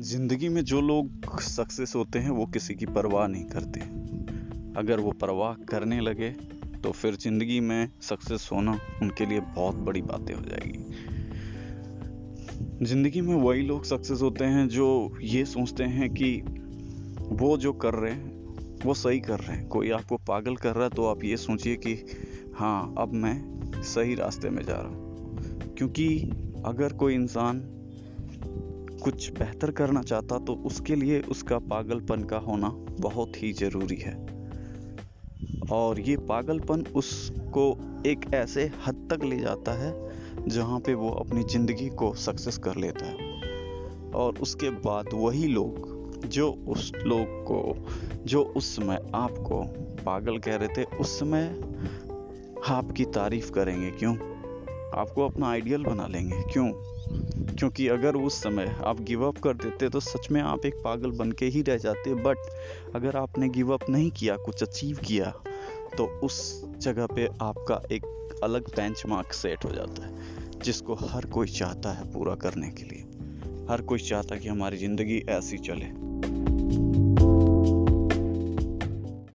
ज़िंदगी में जो लोग सक्सेस होते हैं, वो किसी की परवाह नहीं करते। अगर वो परवाह करने लगे तो फिर ज़िंदगी में सक्सेस होना उनके लिए बहुत बड़ी बातें हो जाएगी। ज़िंदगी में वही लोग सक्सेस होते हैं जो ये सोचते हैं कि वो जो कर रहे हैं, वो सही कर रहे हैं। कोई आपको पागल कर रहा है तो आप ये सोचिए कि हाँ अब मैं सही रास्ते में जा रहा हूँ। क्योंकि अगर कोई इंसान कुछ बेहतर करना चाहता तो उसके लिए उसका पागलपन का होना बहुत ही ज़रूरी है। और ये पागलपन उसको एक ऐसे हद तक ले जाता है जहाँ पे वो अपनी ज़िंदगी को सक्सेस कर लेता है। और उसके बाद वही लोग जो उस लोग को, जो उस समय आपको पागल कह रहे थे, उस समय आपकी तारीफ़ करेंगे। क्यों? आपको अपना आइडियल बना लेंगे। क्यों? क्योंकि अगर उस समय आप गिव अप कर देते तो सच में आप एक पागल बन के ही रह जाते। बट अगर आपने गिव अप नहीं किया, कुछ अचीव किया तो उस जगह पे आपका एक अलग बेंच मार्क सेट हो जाता है, जिसको हर कोई चाहता है पूरा करने के लिए। हर कोई चाहता है कि हमारी ज़िंदगी ऐसी चले।